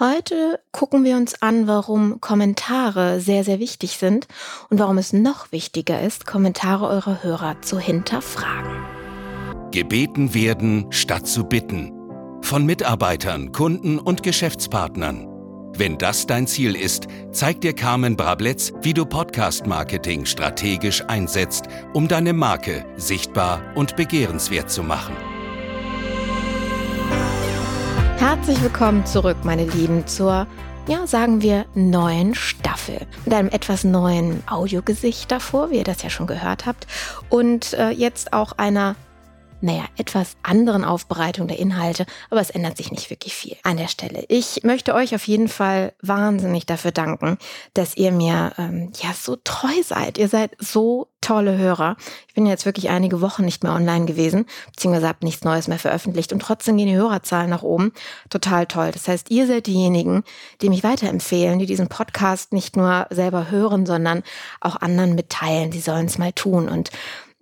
Heute gucken wir uns an, warum Kommentare sehr, sehr wichtig sind und warum es noch wichtiger ist, Kommentare eurer Hörer zu hinterfragen. Gebeten werden statt zu bitten. Von Mitarbeitern, Kunden und Geschäftspartnern. Wenn das dein Ziel ist, zeigt dir Carmen Brabletz, wie du Podcast-Marketing strategisch einsetzt, um deine Marke sichtbar und begehrenswert zu machen. Herzlich willkommen zurück, meine Lieben, zur, ja, sagen wir, neuen Staffel. Mit einem etwas neuen Audiogesicht davor, wie ihr das ja schon gehört habt. Und äh, jetzt auch einer naja, etwas anderen Aufbereitung der Inhalte, aber es ändert sich nicht wirklich viel an der Stelle. Ich möchte euch auf jeden Fall wahnsinnig dafür danken, dass ihr mir ähm, ja so treu seid. Ihr seid so tolle Hörer. Ich bin jetzt wirklich einige Wochen nicht mehr online gewesen, beziehungsweise habe nichts Neues mehr veröffentlicht und trotzdem gehen die Hörerzahlen nach oben. Total toll. Das heißt, ihr seid diejenigen, die mich weiterempfehlen, die diesen Podcast nicht nur selber hören, sondern auch anderen mitteilen. Die sollen es mal tun. Und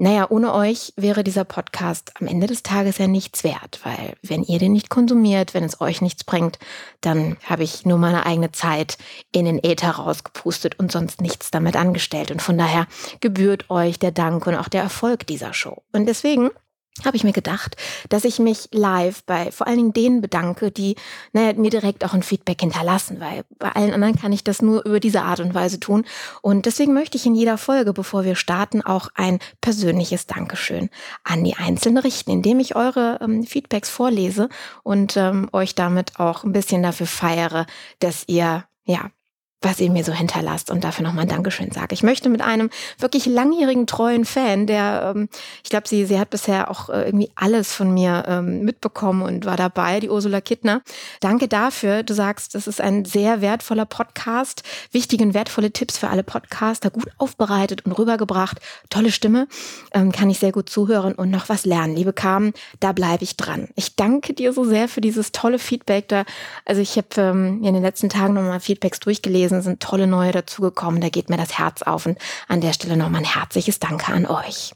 naja, ohne euch wäre dieser Podcast am Ende des Tages ja nichts wert, weil wenn ihr den nicht konsumiert, wenn es euch nichts bringt, dann habe ich nur meine eigene Zeit in den Äther rausgepustet und sonst nichts damit angestellt. Und von daher gebührt euch der Dank und auch der Erfolg dieser Show. Und deswegen habe ich mir gedacht, dass ich mich live bei vor allen Dingen denen bedanke, die naja, mir direkt auch ein Feedback hinterlassen, weil bei allen anderen kann ich das nur über diese Art und Weise tun. Und deswegen möchte ich in jeder Folge, bevor wir starten, auch ein persönliches Dankeschön an die Einzelnen richten, indem ich eure ähm, Feedbacks vorlese und ähm, euch damit auch ein bisschen dafür feiere, dass ihr ja was ihr mir so hinterlasst und dafür nochmal ein Dankeschön sage. Ich möchte mit einem wirklich langjährigen, treuen Fan, der, ähm, ich glaube, sie, sie hat bisher auch äh, irgendwie alles von mir ähm, mitbekommen und war dabei, die Ursula Kittner. Danke dafür. Du sagst, das ist ein sehr wertvoller Podcast, wichtige und wertvolle Tipps für alle Podcaster, gut aufbereitet und rübergebracht. Tolle Stimme, ähm, kann ich sehr gut zuhören und noch was lernen. Liebe Carmen, da bleibe ich dran. Ich danke dir so sehr für dieses tolle Feedback. Da, also ich habe ähm, in den letzten Tagen nochmal Feedbacks durchgelesen gelesen, sind tolle neue dazugekommen. Da geht mir das Herz auf und an der Stelle nochmal ein herzliches Danke an euch.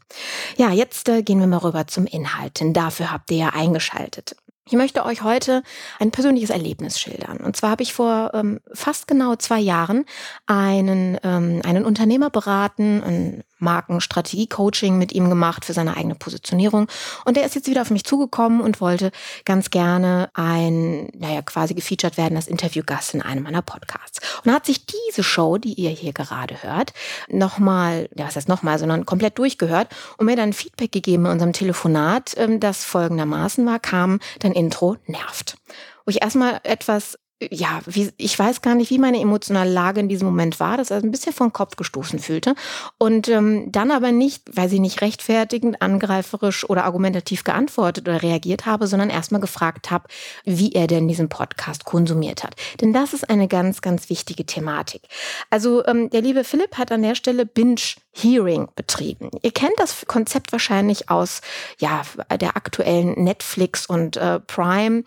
Ja, jetzt äh, gehen wir mal rüber zum Inhalt, denn dafür habt ihr ja eingeschaltet. Ich möchte euch heute ein persönliches Erlebnis schildern. Und zwar habe ich vor ähm, fast genau zwei Jahren einen, ähm, einen Unternehmer beraten, ein Markenstrategie-Coaching mit ihm gemacht für seine eigene Positionierung. Und der ist jetzt wieder auf mich zugekommen und wollte ganz gerne ein, naja, quasi gefeatured werden als Interviewgast in einem meiner Podcasts. Und hat sich diese Show, die ihr hier gerade hört, nochmal, ja, was heißt nochmal, sondern komplett durchgehört und mir dann Feedback gegeben in unserem Telefonat, ähm, das folgendermaßen war, kam, dein Intro nervt wo ich erstmal etwas ja, wie, ich weiß gar nicht, wie meine emotionale Lage in diesem Moment war, dass er ein bisschen vom Kopf gestoßen fühlte und ähm, dann aber nicht, weil sie nicht rechtfertigend, angreiferisch oder argumentativ geantwortet oder reagiert habe, sondern erstmal gefragt habe, wie er denn diesen Podcast konsumiert hat. Denn das ist eine ganz, ganz wichtige Thematik. Also ähm, der liebe Philipp hat an der Stelle Binge Hearing betrieben. Ihr kennt das Konzept wahrscheinlich aus ja, der aktuellen Netflix und äh, Prime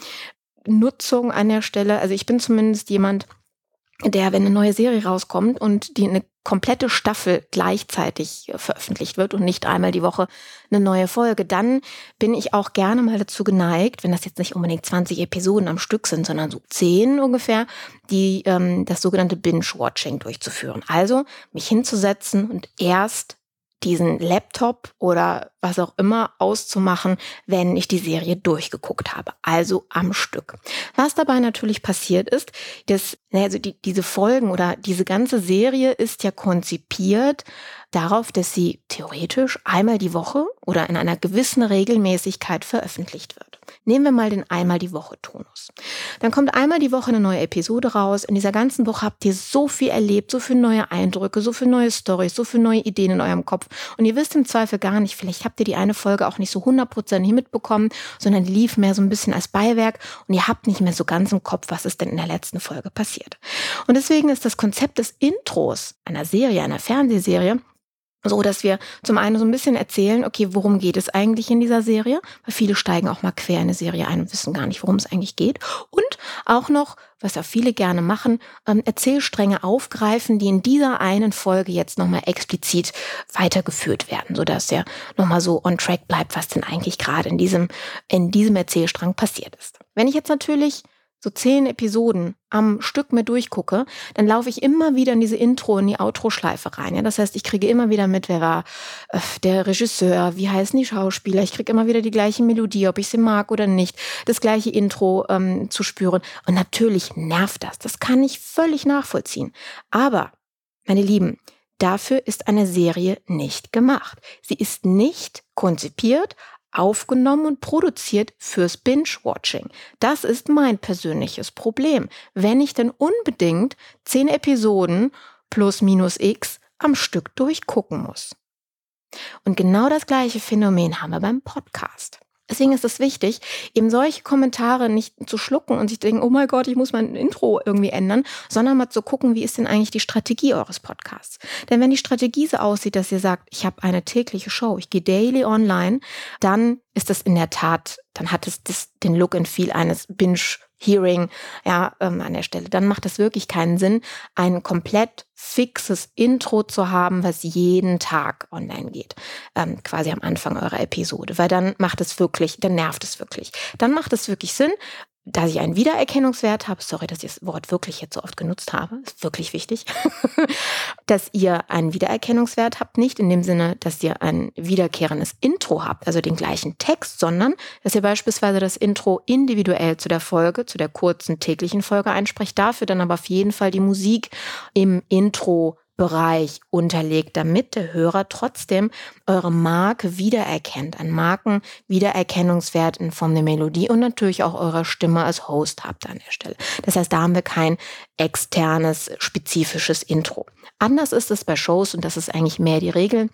Nutzung an der Stelle. Also ich bin zumindest jemand, der, wenn eine neue Serie rauskommt und die eine komplette Staffel gleichzeitig veröffentlicht wird und nicht einmal die Woche eine neue Folge, dann bin ich auch gerne mal dazu geneigt, wenn das jetzt nicht unbedingt 20 Episoden am Stück sind, sondern so 10 ungefähr, die ähm, das sogenannte Binge-Watching durchzuführen. Also mich hinzusetzen und erst diesen Laptop oder was auch immer auszumachen, wenn ich die Serie durchgeguckt habe, also am Stück. Was dabei natürlich passiert ist, dass also die, diese Folgen oder diese ganze Serie ist ja konzipiert darauf, dass sie theoretisch einmal die Woche oder in einer gewissen Regelmäßigkeit veröffentlicht wird. Nehmen wir mal den einmal die Woche Tonus. Dann kommt einmal die Woche eine neue Episode raus. In dieser ganzen Woche habt ihr so viel erlebt, so viele neue Eindrücke, so viele neue Stories, so viele neue Ideen in eurem Kopf. Und ihr wisst im Zweifel gar nicht, vielleicht habt ihr die eine Folge auch nicht so hundertprozentig mitbekommen, sondern lief mehr so ein bisschen als Beiwerk und ihr habt nicht mehr so ganz im Kopf, was ist denn in der letzten Folge passiert. Und deswegen ist das Konzept des Intros einer Serie, einer Fernsehserie, so dass wir zum einen so ein bisschen erzählen, okay, worum geht es eigentlich in dieser Serie? Weil viele steigen auch mal quer in eine Serie ein und wissen gar nicht, worum es eigentlich geht. Und auch noch, was ja viele gerne machen, ähm, Erzählstränge aufgreifen, die in dieser einen Folge jetzt nochmal explizit weitergeführt werden, sodass der nochmal so on track bleibt, was denn eigentlich gerade in diesem, in diesem Erzählstrang passiert ist. Wenn ich jetzt natürlich so zehn Episoden am Stück mir durchgucke, dann laufe ich immer wieder in diese Intro, in die Outro-Schleife rein. Ja? Das heißt, ich kriege immer wieder mit, wer war äh, der Regisseur, wie heißen die Schauspieler. Ich kriege immer wieder die gleiche Melodie, ob ich sie mag oder nicht, das gleiche Intro ähm, zu spüren. Und natürlich nervt das. Das kann ich völlig nachvollziehen. Aber, meine Lieben, dafür ist eine Serie nicht gemacht. Sie ist nicht konzipiert aufgenommen und produziert fürs Binge-Watching. Das ist mein persönliches Problem. Wenn ich denn unbedingt zehn Episoden plus minus x am Stück durchgucken muss. Und genau das gleiche Phänomen haben wir beim Podcast. Deswegen ist es wichtig, eben solche Kommentare nicht zu schlucken und sich denken, oh mein Gott, ich muss mein Intro irgendwie ändern, sondern mal zu gucken, wie ist denn eigentlich die Strategie eures Podcasts? Denn wenn die Strategie so aussieht, dass ihr sagt, ich habe eine tägliche Show, ich gehe daily online, dann ist das in der Tat, dann hat es das, den Look and Feel eines Binge Hearing, ja, ähm, an der Stelle, dann macht es wirklich keinen Sinn, ein komplett fixes Intro zu haben, was jeden Tag online geht, ähm, quasi am Anfang eurer Episode, weil dann macht es wirklich, dann nervt es wirklich. Dann macht es wirklich Sinn, dass ich einen Wiedererkennungswert habe, sorry, dass ich das Wort wirklich jetzt so oft genutzt habe, ist wirklich wichtig, dass ihr einen Wiedererkennungswert habt, nicht in dem Sinne, dass ihr ein wiederkehrendes Intro habt, also den gleichen Text, sondern dass ihr beispielsweise das Intro individuell zu der Folge, zu der kurzen täglichen Folge einsprecht, dafür dann aber auf jeden Fall die Musik im Intro Bereich unterlegt, damit der Hörer trotzdem eure Marke wiedererkennt, einen Markenwiedererkennungswert in Form der Melodie und natürlich auch eure Stimme als Host habt an der Stelle. Das heißt, da haben wir kein externes, spezifisches Intro. Anders ist es bei Shows und das ist eigentlich mehr die Regel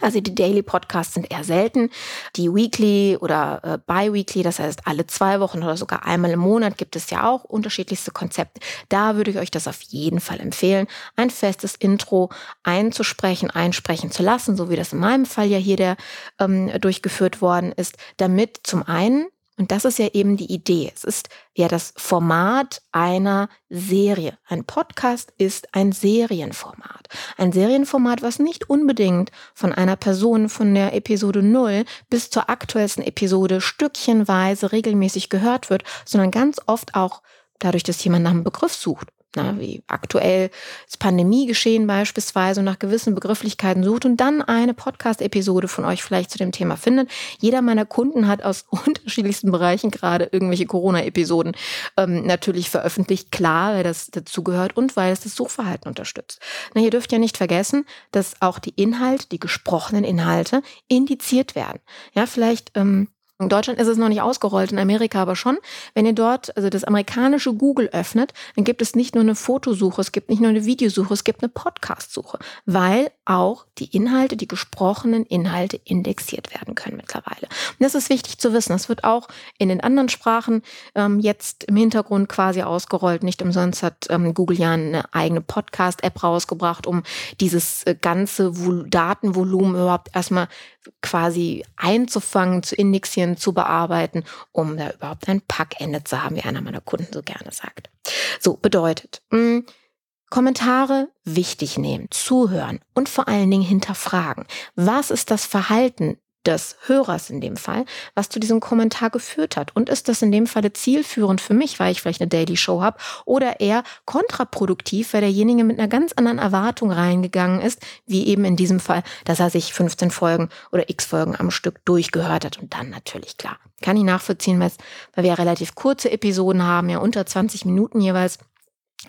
also die Daily Podcasts sind eher selten. Die Weekly oder äh, Bi-Weekly, das heißt alle zwei Wochen oder sogar einmal im Monat gibt es ja auch unterschiedlichste Konzepte. Da würde ich euch das auf jeden Fall empfehlen, ein festes Intro einzusprechen, einsprechen zu lassen, so wie das in meinem Fall ja hier der ähm, durchgeführt worden ist, damit zum einen und das ist ja eben die Idee. Es ist ja das Format einer Serie. Ein Podcast ist ein Serienformat. Ein Serienformat, was nicht unbedingt von einer Person von der Episode 0 bis zur aktuellsten Episode stückchenweise regelmäßig gehört wird, sondern ganz oft auch dadurch, dass jemand nach einem Begriff sucht na, wie aktuell das Pandemiegeschehen beispielsweise nach gewissen Begrifflichkeiten sucht und dann eine Podcast-Episode von euch vielleicht zu dem Thema findet. Jeder meiner Kunden hat aus unterschiedlichsten Bereichen gerade irgendwelche Corona-Episoden ähm, natürlich veröffentlicht. Klar, weil das dazugehört und weil es das Suchverhalten unterstützt. Na, ihr dürft ja nicht vergessen, dass auch die Inhalte, die gesprochenen Inhalte indiziert werden. Ja, vielleicht ähm, in Deutschland ist es noch nicht ausgerollt, in Amerika aber schon. Wenn ihr dort also das amerikanische Google öffnet, dann gibt es nicht nur eine Fotosuche, es gibt nicht nur eine Videosuche, es gibt eine Podcast-Suche, weil auch die Inhalte, die gesprochenen Inhalte indexiert werden können mittlerweile. Und das ist wichtig zu wissen. Das wird auch in den anderen Sprachen ähm, jetzt im Hintergrund quasi ausgerollt. Nicht umsonst hat ähm, Google ja eine eigene Podcast-App rausgebracht, um dieses äh, ganze Vol Datenvolumen überhaupt erstmal quasi einzufangen, zu indexieren, zu bearbeiten, um da überhaupt ein Packende zu haben, wie einer meiner Kunden so gerne sagt. So bedeutet, mh, hm, Kommentare wichtig nehmen, zuhören und vor allen Dingen hinterfragen. Was ist das Verhalten des Hörers in dem Fall, was zu diesem Kommentar geführt hat. Und ist das in dem Falle zielführend für mich, weil ich vielleicht eine Daily Show habe, oder eher kontraproduktiv, weil derjenige mit einer ganz anderen Erwartung reingegangen ist, wie eben in diesem Fall, dass er sich 15 Folgen oder x Folgen am Stück durchgehört hat. Und dann natürlich klar, kann ich nachvollziehen, weil wir ja relativ kurze Episoden haben, ja unter 20 Minuten jeweils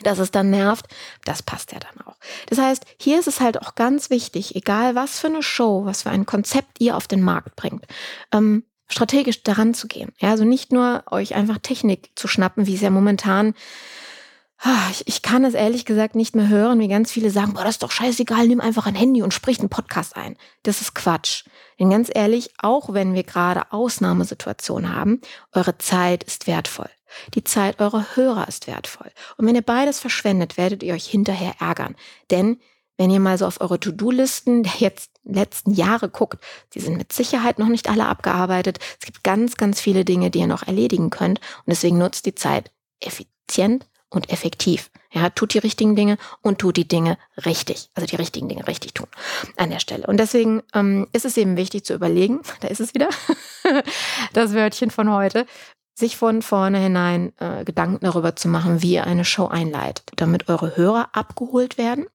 dass es dann nervt, das passt ja dann auch. Das heißt, hier ist es halt auch ganz wichtig, egal was für eine Show, was für ein Konzept ihr auf den Markt bringt, ähm, strategisch daran zu gehen. Ja, also nicht nur euch einfach Technik zu schnappen, wie es ja momentan ich, ich kann es ehrlich gesagt nicht mehr hören, wie ganz viele sagen, boah, das ist doch scheißegal, nimm einfach ein Handy und sprich einen Podcast ein. Das ist Quatsch. Denn ganz ehrlich, auch wenn wir gerade Ausnahmesituationen haben, eure Zeit ist wertvoll. Die Zeit eurer Hörer ist wertvoll. Und wenn ihr beides verschwendet, werdet ihr euch hinterher ärgern. Denn wenn ihr mal so auf eure To-Do-Listen der jetzt letzten Jahre guckt, die sind mit Sicherheit noch nicht alle abgearbeitet. Es gibt ganz, ganz viele Dinge, die ihr noch erledigen könnt. Und deswegen nutzt die Zeit effizient und effektiv. Ja, tut die richtigen Dinge und tut die Dinge richtig. Also die richtigen Dinge richtig tun an der Stelle. Und deswegen ähm, ist es eben wichtig zu überlegen, da ist es wieder, das Wörtchen von heute, sich von vornherein äh, Gedanken darüber zu machen, wie ihr eine Show einleitet, damit eure Hörer abgeholt werden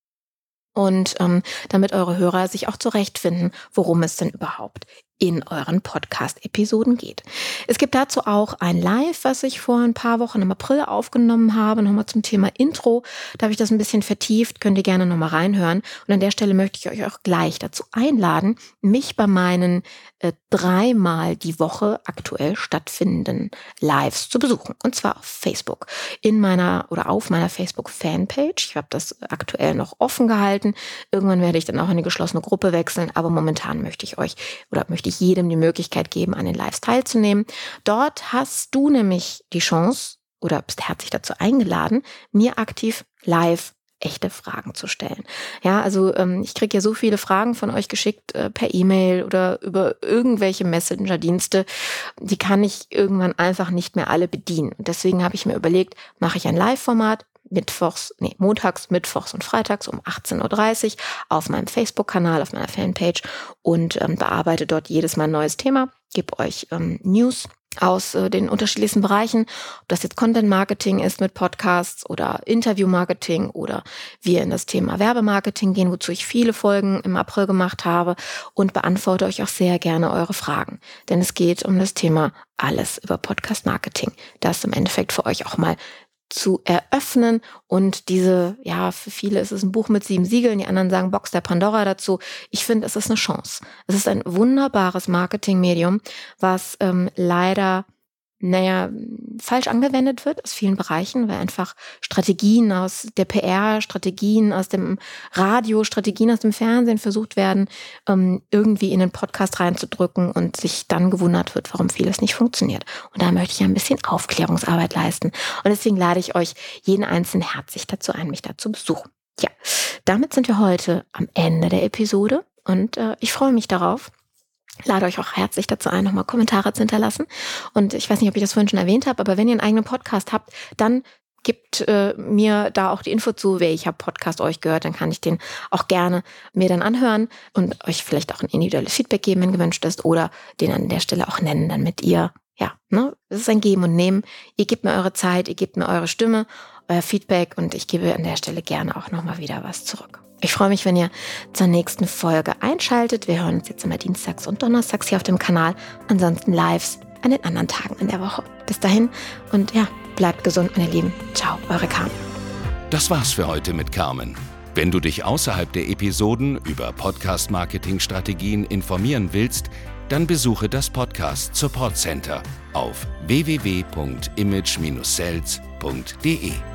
und ähm, damit eure Hörer sich auch zurechtfinden, worum es denn überhaupt in euren Podcast-Episoden geht. Es gibt dazu auch ein Live, was ich vor ein paar Wochen im April aufgenommen habe, nochmal zum Thema Intro. Da habe ich das ein bisschen vertieft, könnt ihr gerne nochmal reinhören. Und an der Stelle möchte ich euch auch gleich dazu einladen, mich bei meinen äh, dreimal die Woche aktuell stattfindenden Lives zu besuchen. Und zwar auf Facebook. In meiner oder auf meiner Facebook-Fanpage. Ich habe das aktuell noch offen gehalten. Irgendwann werde ich dann auch in eine geschlossene Gruppe wechseln. Aber momentan möchte ich euch oder möchte ich jedem die Möglichkeit geben, an den Lives teilzunehmen. Dort hast du nämlich die Chance oder bist herzlich dazu eingeladen, mir aktiv live echte Fragen zu stellen. Ja, also ähm, ich kriege ja so viele Fragen von euch geschickt äh, per E-Mail oder über irgendwelche Messenger-Dienste, die kann ich irgendwann einfach nicht mehr alle bedienen. Und deswegen habe ich mir überlegt, mache ich ein Live-Format, mittwochs, nee, montags, mittwochs und freitags um 18.30 Uhr auf meinem Facebook-Kanal, auf meiner Fanpage und ähm, bearbeite dort jedes Mal ein neues Thema, gebe euch ähm, News aus äh, den unterschiedlichsten Bereichen, ob das jetzt Content Marketing ist mit Podcasts oder Interview Marketing oder wir in das Thema Werbemarketing gehen, wozu ich viele Folgen im April gemacht habe und beantworte euch auch sehr gerne eure Fragen, denn es geht um das Thema alles über Podcast Marketing, das im Endeffekt für euch auch mal zu eröffnen und diese, ja, für viele ist es ein Buch mit sieben Siegeln, die anderen sagen Box der Pandora dazu. Ich finde, es ist eine Chance. Es ist ein wunderbares Marketingmedium, was ähm, leider naja, falsch angewendet wird aus vielen Bereichen, weil einfach Strategien aus der PR, Strategien aus dem Radio, Strategien aus dem Fernsehen versucht werden, ähm, irgendwie in den Podcast reinzudrücken und sich dann gewundert wird, warum vieles nicht funktioniert. Und da möchte ich ein bisschen Aufklärungsarbeit leisten. Und deswegen lade ich euch jeden Einzelnen herzlich dazu ein, mich da zu besuchen. Ja, damit sind wir heute am Ende der Episode und äh, ich freue mich darauf, lade euch auch herzlich dazu ein, nochmal Kommentare zu hinterlassen. Und ich weiß nicht, ob ich das vorhin schon erwähnt habe, aber wenn ihr einen eigenen Podcast habt, dann gibt äh, mir da auch die Info zu, welcher Podcast euch gehört, dann kann ich den auch gerne mir dann anhören und euch vielleicht auch ein individuelles Feedback geben, wenn gewünscht ist, oder den an der Stelle auch nennen, damit ihr, ja, ne, es ist ein Geben und Nehmen. Ihr gebt mir eure Zeit, ihr gebt mir eure Stimme, euer Feedback und ich gebe an der Stelle gerne auch nochmal wieder was zurück. Ich freue mich, wenn ihr zur nächsten Folge einschaltet. Wir hören uns jetzt immer dienstags und donnerstags hier auf dem Kanal. Ansonsten lives an den anderen Tagen in der Woche. Bis dahin und ja, bleibt gesund, meine Lieben. Ciao, eure Carmen. Das war's für heute mit Carmen. Wenn du dich außerhalb der Episoden über Podcast-Marketing-Strategien informieren willst, dann besuche das Podcast Support Center auf www.image-sales.de.